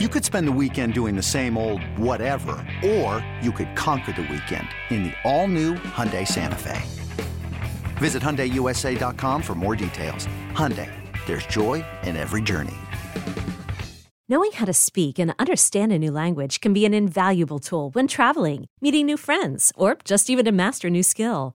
You could spend the weekend doing the same old whatever, or you could conquer the weekend in the all-new Hyundai Santa Fe. Visit HyundaiUSA.com for more details. Hyundai, there's joy in every journey. Knowing how to speak and understand a new language can be an invaluable tool when traveling, meeting new friends, or just even to master a new skill.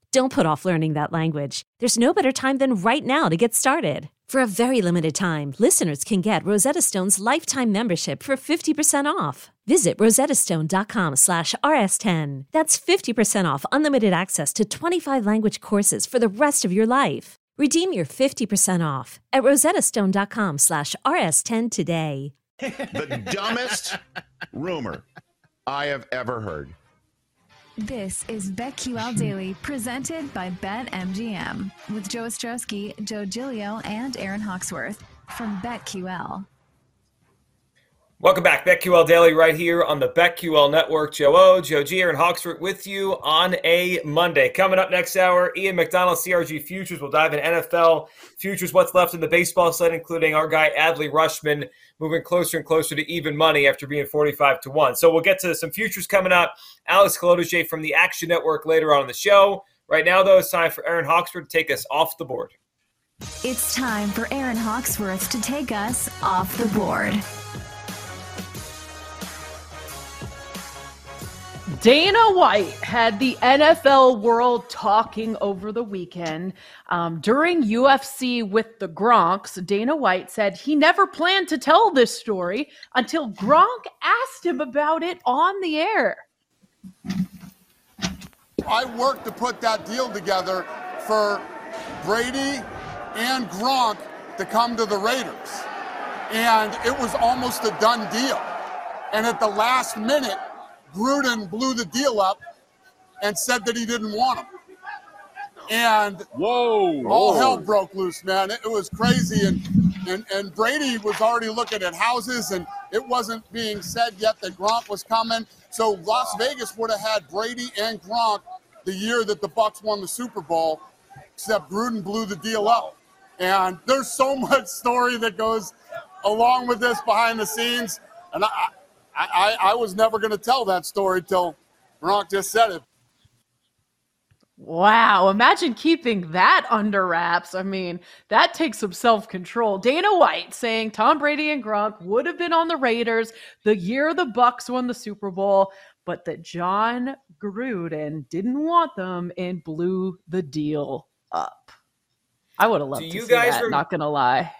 Don't put off learning that language. There's no better time than right now to get started. For a very limited time, listeners can get Rosetta Stone's lifetime membership for 50% off. Visit rosettastone.com slash rs10. That's 50% off unlimited access to 25 language courses for the rest of your life. Redeem your 50% off at rosettastone.com slash rs10 today. the dumbest rumor I have ever heard. This is BetQL Daily, presented by BetMGM, with Joe Ostrowski, Joe Giglio, and Aaron Hawksworth from BetQL. Welcome back, BetQL Daily, right here on the BetQL Network. Joe O, Joe G, and Hawksworth with you on a Monday. Coming up next hour, Ian McDonald, CRG Futures. We'll dive in NFL futures, what's left in the baseball slate, including our guy Adley Rutschman, moving closer and closer to even money after being 45 to 1. So we'll get to some futures coming up. Alex Kolodziej from the Action Network later on in the show. Right now, though, it's time for Aaron Hawksworth to take us off the board. It's time for Aaron Hawksworth to take us off the board. Dana White had the NFL world talking over the weekend. Um, during UFC with the Gronks, Dana White said he never planned to tell this story until Gronk asked him about it on the air. I worked to put that deal together for Brady and Gronk to come to the Raiders. And it was almost a done deal. And at the last minute, Gruden blew the deal up and said that he didn't want him. And whoa, all hell broke loose, man. It, it was crazy, and, and and Brady was already looking at houses, and it wasn't being said yet that Gronk was coming. So Las Vegas would have had Brady and Gronk the year that the Bucks won the Super Bowl, except Gruden blew the deal up. And there's so much story that goes along with this behind the scenes, and I, I, I, was never going to tell that story till Gronk just said it. Wow, imagine keeping that under wraps. I mean, that takes some self control. Dana White saying Tom Brady and Gronk would have been on the Raiders the year the Bucks won the Super Bowl, but that Jon Gruden didn't want them and blew the deal up. I would have loved Do to you see guys that, rem- not gonna lie.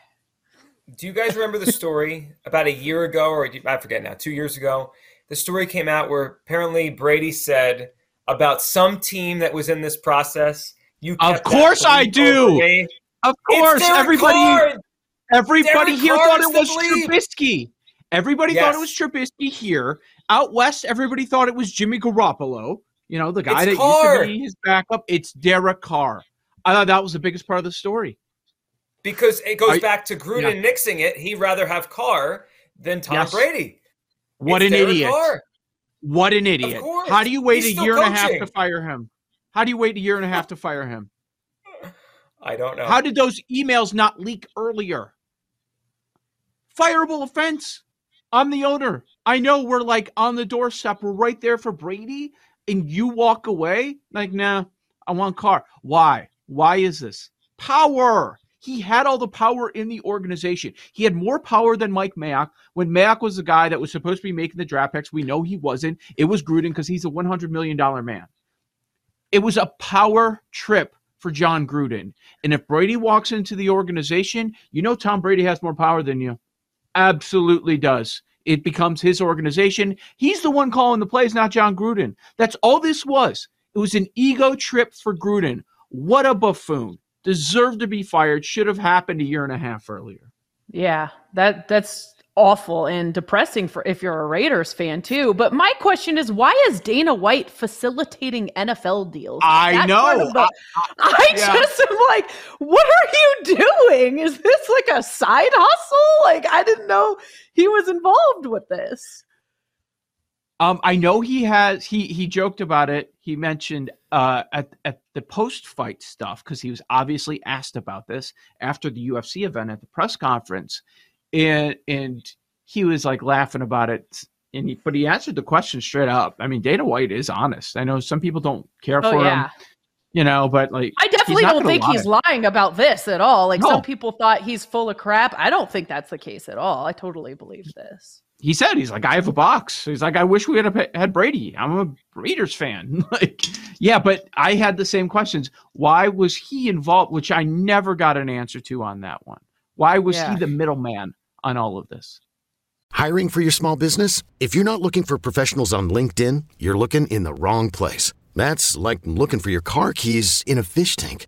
Do you guys remember the story about a year ago, or I forget now, two years ago? The story came out where apparently Brady said about some team that was in this process. You of course I do. Of course, everybody. Carr. Everybody Derek here thought it was Trubisky. Everybody yes. thought it was Trubisky here. Out west, everybody thought it was Jimmy Garoppolo. You know, the guy it's that Carr. used to be his backup. It's Derek Carr. I thought that was the biggest part of the story because it goes back to Gruden yeah. nixing it. He'd rather have Carr than Tom yes. Brady. What it's an idiot! Carr. What an idiot! How do you wait He's a year and a half to fire him? How do you wait a year and a half to fire him? I don't know. How did those emails not leak earlier? Fireable offense. I'm the owner. I know we're like on the doorstep. We're right there for Brady, and you walk away like, nah, I want Carr. Why? Why is this? Power. He had all the power in the organization. He had more power than Mike Mayock. When Mayock was the guy that was supposed to be making the draft picks, we know he wasn't. It was Gruden because he's a $100 million man. It was a power trip for Jon Gruden. And if Brady walks into the organization, you know Tom Brady has more power than you. Absolutely does. It becomes his organization. He's the one calling the plays, not Jon Gruden. That's all this was. It was an ego trip for Gruden. What a buffoon deserved to be fired, should have happened a year and a half earlier. Yeah, that that's awful and depressing for if you're a Raiders fan too. But my question is, why is Dana White facilitating NFL deals? I That know. the- I- I yeah. just am like, what are you doing? Is this like a side hustle? Like I didn't know he was involved with this. Um, I know he has. He he joked about it. He mentioned uh, at at the post fight stuff because he was obviously asked about this after the UFC event at the press conference, and and he was like laughing about it. And he, but he answered the question straight up. I mean, Dana White is honest. I know some people don't care Oh for yeah. him, you know, but like I definitely don't think lie. he's lying about this at all. Like No. some people thought he's full of crap. I don't think that's the case at all. I totally believe this. He said he's like I have a box. He's like I wish we had a, had Brady. I'm a Raiders fan. like yeah, but I had the same questions. Why was he involved? Which I never got an answer to on that one. Why was Yeah. he the middleman on all of this? Hiring for your small business? If you're not looking for professionals on LinkedIn, you're looking in the wrong place. That's like looking for your car keys in a fish tank.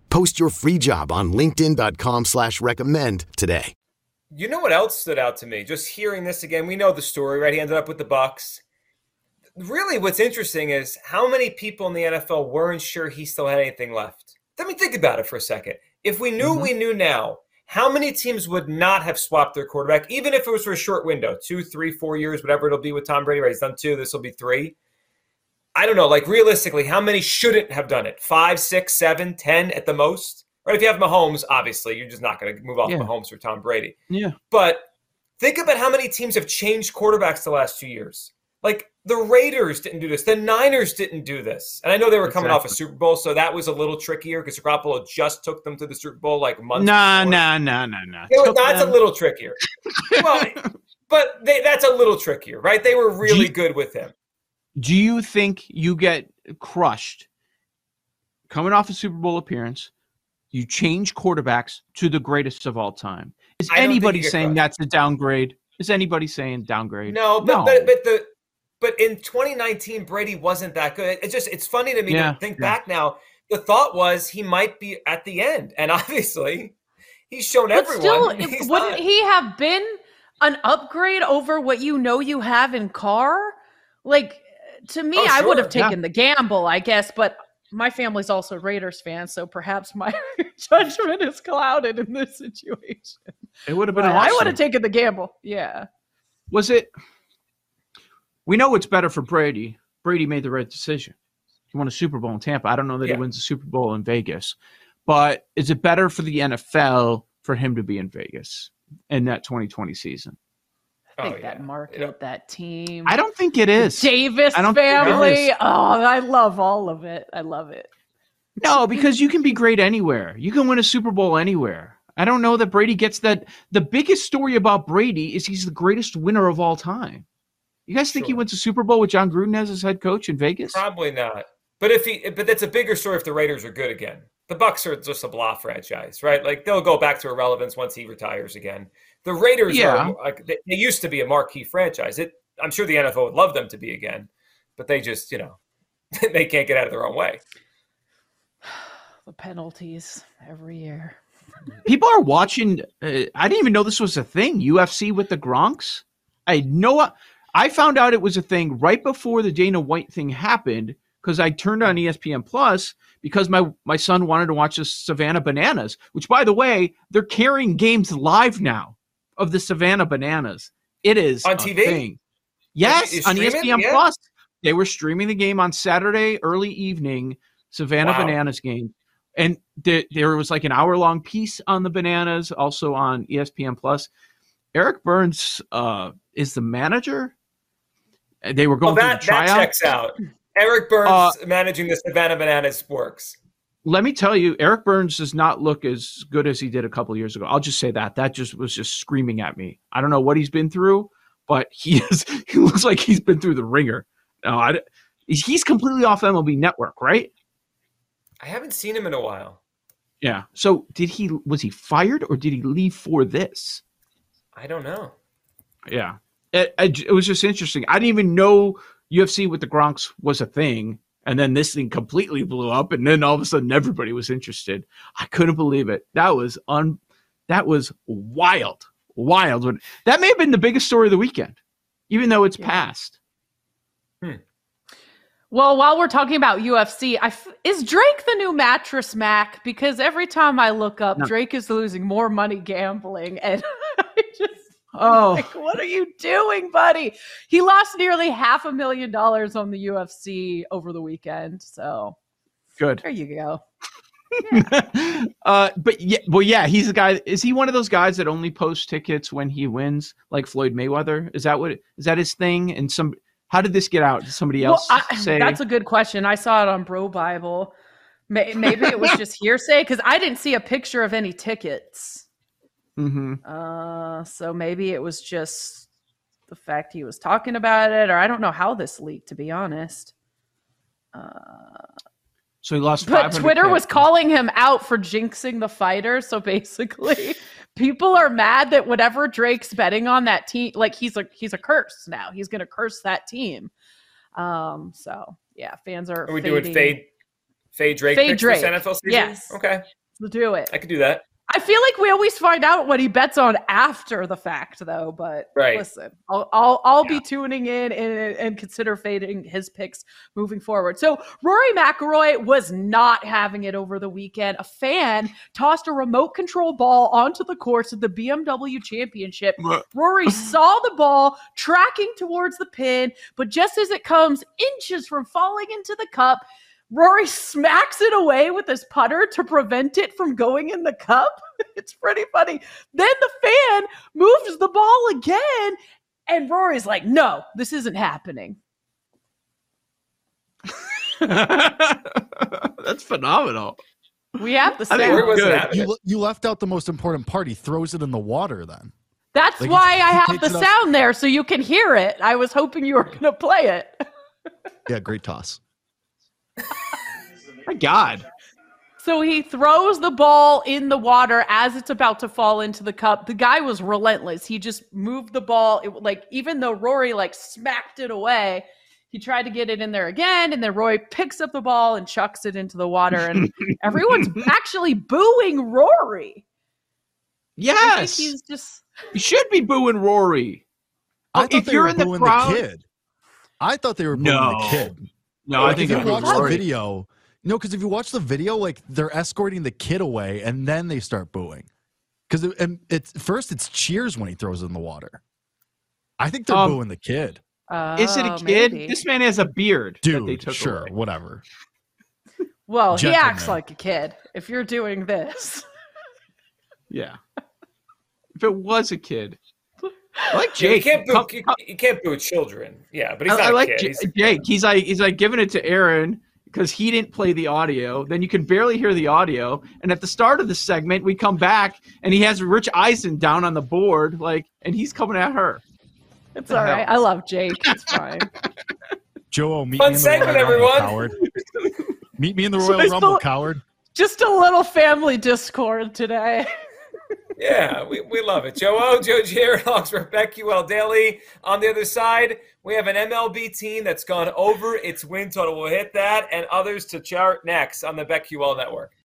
Post your free job on linkedin.com slash recommend today. You know what else stood out to me? Just hearing this again, we know the story, right? He ended up with the Bucks. Really, what's interesting is how many people in the NFL weren't sure he still had anything left. Let me think about it for a second. If we knew mm-hmm. we knew now, how many teams would not have swapped their quarterback, even if it was for a short window, two, three, four years, whatever it'll be with Tom Brady? Right, he's done two. This will be three. I don't know. Like realistically, how many shouldn't have done it? Five, six, seven, ten at the most. Right? If you have Mahomes, obviously you're just not going to move off Yeah. Mahomes for Tom Brady. Yeah. But think about how many teams have changed quarterbacks the last two years. Like the Raiders didn't do this. The Niners didn't do this. And I know they were coming off a Super Bowl, so that was a little trickier because Garoppolo just took them to the Super Bowl like months. Nah, nah, nah, nah. It that's them- a little trickier. well, but they, that's a little trickier, right? They were really you- good with him. Do you think you get crushed coming off a Super Bowl appearance? You change quarterbacks to the greatest of all time. Is I don't think anybody saying crushed. that's a downgrade? Is anybody saying downgrade? No, but but but the but in 2019 Brady wasn't that good. It's just it's funny to me Yeah, to think yeah. back now. The thought was he might be at the end, and obviously he's shown But everyone. still, he's wouldn't not. he have been an upgrade over what you know you have in Carr? Like to me, Oh, I would have sure, yeah. taken the gamble, I guess. But my family's also Raiders fans, so perhaps my judgment is clouded in this situation. It would have been But I would have taken the gamble. Yeah. Was it? We know it's better for Brady. Brady made the right decision. He won a Super Bowl in Tampa. I don't know that Yeah. he wins a Super Bowl in Vegas, but is it better for the NFL for him to be in Vegas in that 2020 season? I think Oh, yeah. that market, You that team. I don't think it is. Davis I don't think it family. is. Oh, I love all of it. I love it. No, because you can be great anywhere. You can win a Super Bowl anywhere. I don't know that Brady gets that. The biggest story about Brady is he's the greatest winner of all time. You guys think he Sure. wins a Super Bowl with Jon Gruden as his head coach in Vegas? Probably not. But if he, but that's a bigger story if the Raiders are good again. The Bucks are just a blah franchise, right? Like they'll go back to irrelevance once he retires again. The Raiders Yeah. are like they, they used to be a marquee franchise. It, I'm sure the NFL would love them to be again, but they just, you know, they can't get out of their own way. The penalties every year. People are watching. Uh, I didn't even know this was a thing. UFC with the Gronks. I had no. I found out it was a thing right before the Dana White thing happened because I turned on ESPN Plus because my my son wanted to watch the Savannah Bananas, which by the way they're carrying games live now of the Savannah Bananas. It is On TV? thing. Yes, on? ESPN Yeah. Plus. They were streaming the game on Saturday early evening. Savannah Wow. Bananas game. and th- there was like an hour long piece on the bananas, also on ESPN Plus. Eric Byrnes uh, is the manager. They were going Well, that, through the that checks out. Eric Byrnes Uh, managing the Savannah Bananas works. Let me tell you, Eric Byrnes does not look as good as he did a couple years ago. I'll just say that. That just was just screaming at me. I don't know what he's been through, but he is. He looks like he's been through the ringer. No, I, he's completely off MLB Network, right? I haven't seen him in a while. Yeah. So did he? Was he fired or did he leave for this? I don't know. Yeah. It, it, it was just interesting. I didn't even know UFC with the Gronks was a thing. And then this thing completely blew up. And then all of a sudden everybody was interested. I couldn't believe it. That was un that was wild. Wild. When- That may have been the biggest story of the weekend, even though it's past. Hmm. Well, while we're talking about UFC, I f- is Drake the new Mattress Mack? Because every time I look up, No. Drake is losing more money gambling, and I just Oh. like, what are you doing, buddy? He lost nearly half a million dollars on the UFC over the weekend. So Good. there you go. uh, but yeah, well, yeah, he's a guy. Is he one of those guys that only posts tickets when he wins, like Floyd Mayweather? Is that what? Is that his thing? And some, how did this get out? Did somebody else Well, I, say? that's a good question. I saw it on BroBible. Maybe it was just hearsay because I didn't see a picture of any tickets. Hmm Uh, so maybe it was just the fact he was talking about it, or I don't know how this leaked, to be honest. Uh, So he lost. But Twitter was calling him out for jinxing the fighter. So basically, people are mad that whatever Drake's betting on that team, like he's a he's a curse now. He's gonna curse that team. Um. So yeah, fans are. Are we doing fading- fade fade Drake Fade picks Drake. this NFL season? Yes. Okay. Let's do it. I could do that. I feel like we always find out what he bets on after the fact, though. But Right. listen, I'll I'll, I'll be tuning in and, and consider fading his picks moving forward. So Rory McIlroy was not having it over the weekend. A fan tossed a remote control ball onto the course of the BMW Championship. Rory saw the ball tracking towards the pin, but just as it comes inches from falling into the cup, Rory smacks it away with his putter to prevent it from going in the cup. It's pretty funny. Then the fan moves the ball again, and Rory's like, no, this isn't happening. That's phenomenal. We have the I think sound. You, you left out the most important part. He throws it in the water then. That's Like, why he- I have the it up- sound there so you can hear it. I was hoping you were going to play it. Yeah, great toss. My God. So he throws the ball in the water as it's about to fall into the cup. The guy was relentless. He just moved the ball. It, like even though Rory like smacked it away, he tried to get it in there again, and then Roy picks up the ball and chucks it into the water. And everyone's actually booing Rory. I think Yes, he's just you should be booing Rory. I Oh, thought if they you're were in the booing crowd- kid. I thought they were booing No. the kid. No, I think if they're you watch the video, no, because if you watch the video, like they're escorting the kid away, and then they start booing. Because it, and it's first it's cheers when he throws it in the water. I think they're Um, booing the kid, Is it a Oh, kid? maybe. This man has a beard. that they dude. took Sure, away. whatever. well, he acts like a kid. If you're doing this, Yeah. If it was a kid, I like Yeah, you Jake. can't boo. Come- You, you can't boo children. Yeah, but he's I, not I a like kid. J- He's- Jake. He's like he's like giving it to Aaron because he didn't play the audio. Then you can barely hear the audio. And at the start of the segment, we come back and he has Rich Eisen down on the board, like, and he's coming at her. it's The all right. hell? I love Jake. It's fine. Joe, meet Fun me in the segment, Royal Rumble, everyone. coward. meet me in the Royal I Rumble, still- coward. Just a little family discord today. Yeah, we, we love it. Joe O, Joe Jared, Hawksworth, BetQL Daily. On the other side, we have an MLB team that's gone over its win total. We'll hit that and others to chart next on the BetQL network.